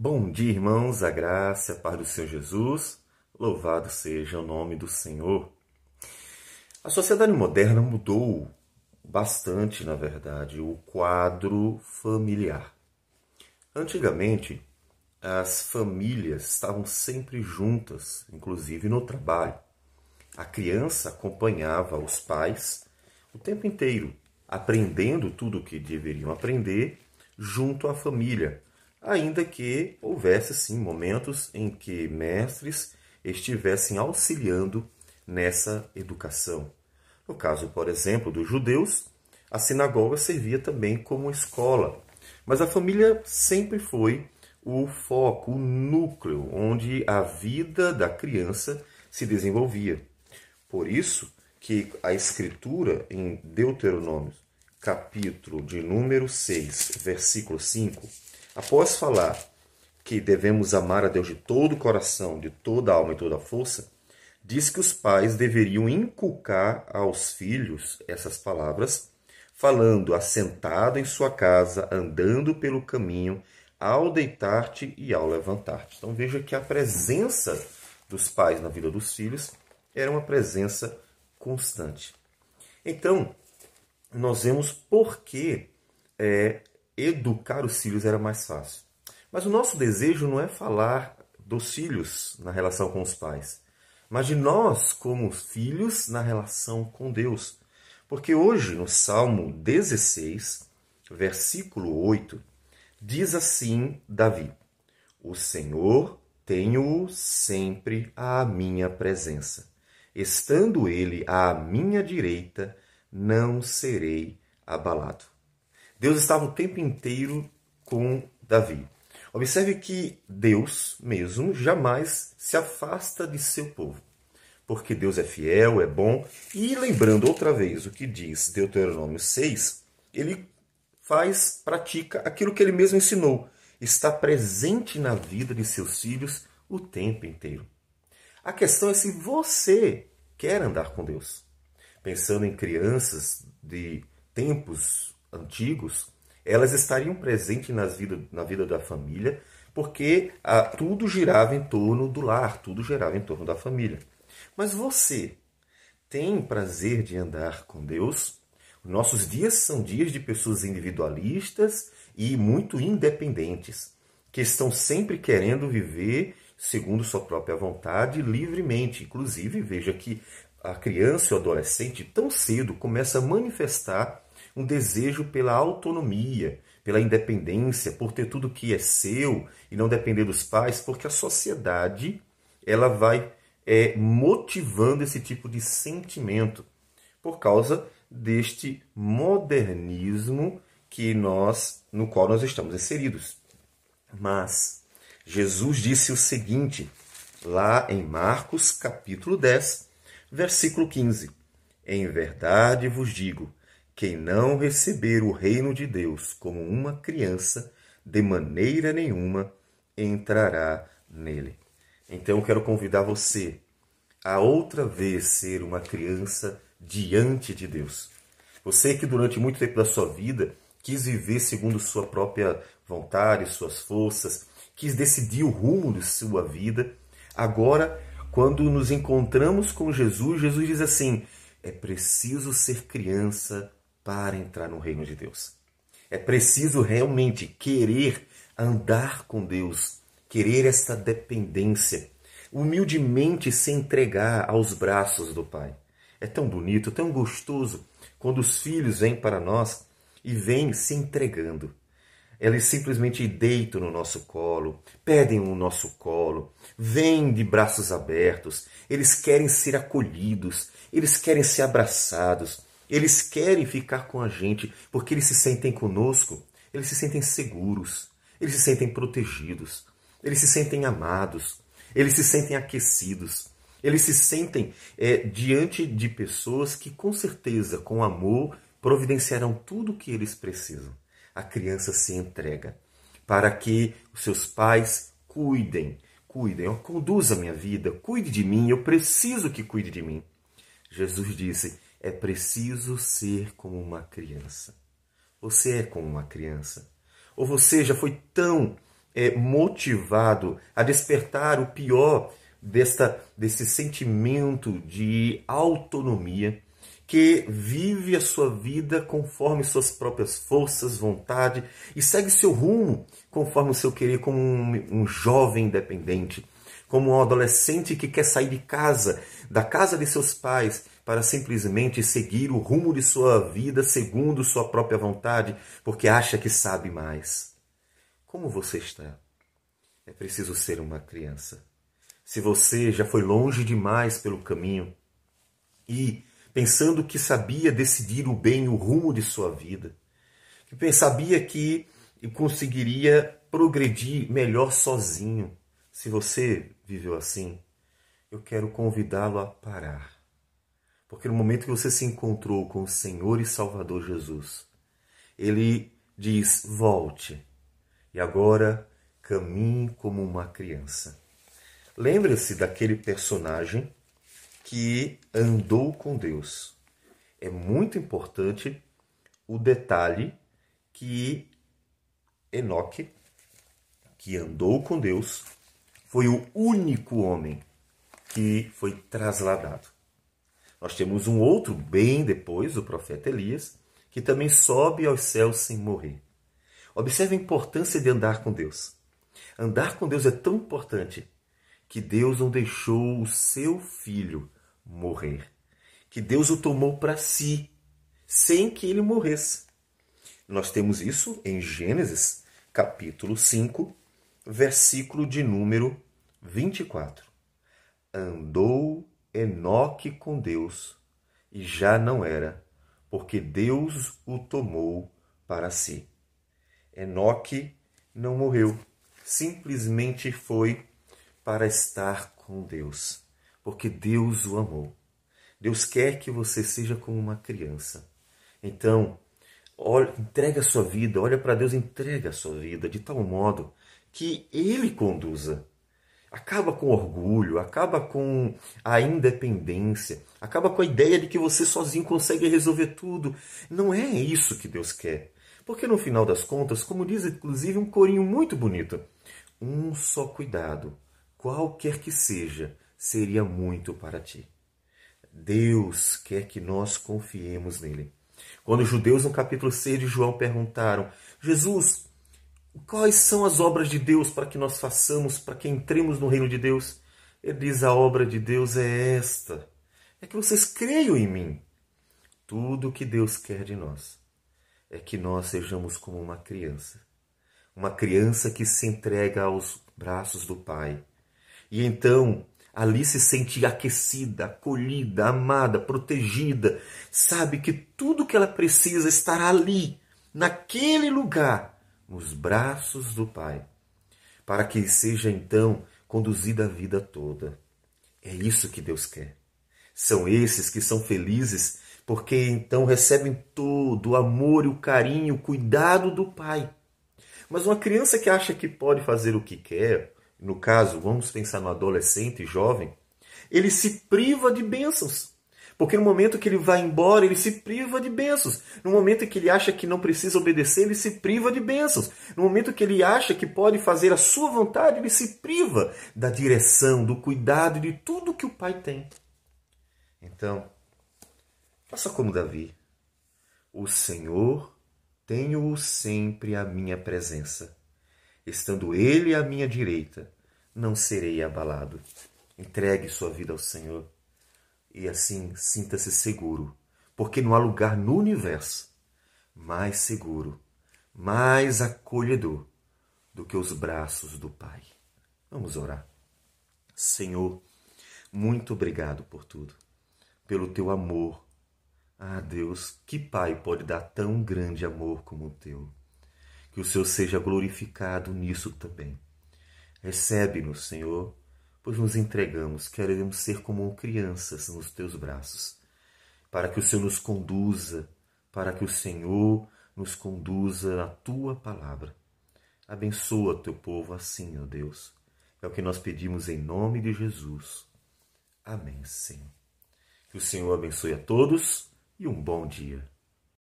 Bom dia, irmãos, a graça a paz do Senhor Jesus. Louvado seja o nome do Senhor. A sociedade moderna mudou bastante, na verdade, o quadro familiar. Antigamente, as famílias estavam sempre juntas, inclusive no trabalho. A criança acompanhava os pais o tempo inteiro, aprendendo tudo o que deveriam aprender junto à família ainda que houvesse sim momentos em que mestres estivessem auxiliando nessa educação. No caso, por exemplo, dos judeus, a sinagoga servia também como escola, mas a família sempre foi o foco, o núcleo onde a vida da criança se desenvolvia. Por isso que a escritura em Deuteronômio, capítulo de número 6, versículo 5, Após falar que devemos amar a Deus de todo o coração, de toda a alma e toda a força, diz que os pais deveriam inculcar aos filhos essas palavras, falando assentado em sua casa, andando pelo caminho, ao deitar-te e ao levantar-te. Então veja que a presença dos pais na vida dos filhos era uma presença constante. Então, nós vemos por que é, educar os filhos era mais fácil. Mas o nosso desejo não é falar dos filhos na relação com os pais, mas de nós como filhos na relação com Deus. Porque hoje, no Salmo 16, versículo 8, diz assim Davi: O Senhor tenho sempre à minha presença. Estando ele à minha direita, não serei abalado. Deus estava o tempo inteiro com Davi. Observe que Deus mesmo jamais se afasta de seu povo, porque Deus é fiel, é bom. E lembrando outra vez o que diz Deuteronômio 6, ele faz, pratica aquilo que ele mesmo ensinou, está presente na vida de seus filhos o tempo inteiro. A questão é se você quer andar com Deus. Pensando em crianças de tempos antigos, elas estariam presentes nas vida, na vida da família, porque ah, tudo girava em torno do lar, tudo girava em torno da família. Mas você tem prazer de andar com Deus? Nossos dias são dias de pessoas individualistas e muito independentes, que estão sempre querendo viver segundo sua própria vontade, livremente. Inclusive, veja que a criança e o adolescente tão cedo começa a manifestar um desejo pela autonomia, pela independência, por ter tudo que é seu e não depender dos pais, porque a sociedade ela vai é, motivando esse tipo de sentimento por causa deste modernismo que nós no qual nós estamos inseridos. Mas Jesus disse o seguinte, lá em Marcos capítulo 10, versículo 15: Em verdade vos digo, quem não receber o reino de Deus como uma criança, de maneira nenhuma entrará nele. Então quero convidar você a outra vez ser uma criança diante de Deus. Você que durante muito tempo da sua vida quis viver segundo sua própria vontade, suas forças, quis decidir o rumo de sua vida, agora, quando nos encontramos com Jesus, Jesus diz assim: é preciso ser criança para entrar no reino de Deus. É preciso realmente querer andar com Deus, querer esta dependência, humildemente se entregar aos braços do Pai. É tão bonito, tão gostoso quando os filhos vêm para nós e vêm se entregando. Eles simplesmente deitam no nosso colo, pedem o nosso colo, vêm de braços abertos, eles querem ser acolhidos, eles querem ser abraçados, eles querem ficar com a gente porque eles se sentem conosco, eles se sentem seguros, eles se sentem protegidos, eles se sentem amados, eles se sentem aquecidos, eles se sentem é, diante de pessoas que, com certeza, com amor, providenciarão tudo o que eles precisam. A criança se entrega para que os seus pais cuidem, cuidem, conduza a minha vida, cuide de mim, eu preciso que cuide de mim. Jesus disse: é preciso ser como uma criança. Você é como uma criança. Ou você já foi tão é, motivado a despertar o pior desta, desse sentimento de autonomia, que vive a sua vida conforme suas próprias forças, vontade e segue seu rumo conforme o seu querer, como um, um jovem independente, como um adolescente que quer sair de casa, da casa de seus pais, para simplesmente seguir o rumo de sua vida segundo sua própria vontade, porque acha que sabe mais. Como você está? É preciso ser uma criança. Se você já foi longe demais pelo caminho e pensando que sabia decidir o bem o rumo de sua vida, que sabia que conseguiria progredir melhor sozinho. Se você viveu assim, eu quero convidá-lo a parar. Porque no momento que você se encontrou com o Senhor e Salvador Jesus, ele diz: volte e agora caminhe como uma criança. Lembre-se daquele personagem que andou com Deus. É muito importante o detalhe que Enoque, que andou com Deus, foi o único homem que foi trasladado. Nós temos um outro bem depois, o profeta Elias, que também sobe aos céus sem morrer. Observe a importância de andar com Deus. Andar com Deus é tão importante que Deus não deixou o seu filho morrer, que Deus o tomou para si, sem que ele morresse. Nós temos isso em Gênesis, capítulo 5, versículo de número 24. Andou Enoque com Deus e já não era, porque Deus o tomou para si. Enoque não morreu, simplesmente foi para estar com Deus porque Deus o amou. Deus quer que você seja como uma criança. Então, olha, entrega a sua vida, olha para Deus, entrega a sua vida de tal modo que Ele conduza. Acaba com orgulho, acaba com a independência, acaba com a ideia de que você sozinho consegue resolver tudo. Não é isso que Deus quer. Porque no final das contas, como diz inclusive um corinho muito bonito, um só cuidado, qualquer que seja, seria muito para ti. Deus quer que nós confiemos nele. Quando os judeus, no capítulo 6 de João, perguntaram: Jesus, quais são as obras de Deus para que nós façamos, para que entremos no reino de Deus? Ele diz: A obra de Deus é esta: é que vocês creiam em mim. Tudo o que Deus quer de nós é que nós sejamos como uma criança. Uma criança que se entrega aos braços do Pai. E então ali se sente aquecida, acolhida, amada, protegida, sabe que tudo que ela precisa estará ali, naquele lugar, nos braços do Pai, para que seja então conduzida a vida toda. É isso que Deus quer. São esses que são felizes porque então recebem todo o amor e o carinho, o cuidado do Pai. Mas uma criança que acha que pode fazer o que quer, no caso, vamos pensar no adolescente jovem, ele se priva de bênçãos. Porque no momento que ele vai embora, ele se priva de bênçãos. No momento que ele acha que não precisa obedecer, ele se priva de bênçãos. No momento que ele acha que pode fazer a sua vontade, ele se priva da direção, do cuidado de tudo que o pai tem. Então, faça como Davi. O Senhor tenho-o sempre à minha presença Estando Ele à minha direita, não serei abalado. Entregue sua vida ao Senhor e assim sinta-se seguro, porque não há lugar no universo mais seguro, mais acolhedor do que os braços do Pai. Vamos orar. Senhor, muito obrigado por tudo, pelo teu amor. Ah, Deus, que pai pode dar tão grande amor como o teu? Que o Senhor seja glorificado nisso também. Recebe-nos, Senhor, pois nos entregamos, queremos ser como crianças nos teus braços, para que o Senhor nos conduza, para que o Senhor nos conduza na tua palavra. Abençoa teu povo assim, ó Deus. É o que nós pedimos em nome de Jesus. Amém, Senhor. Que o Senhor abençoe a todos e um bom dia.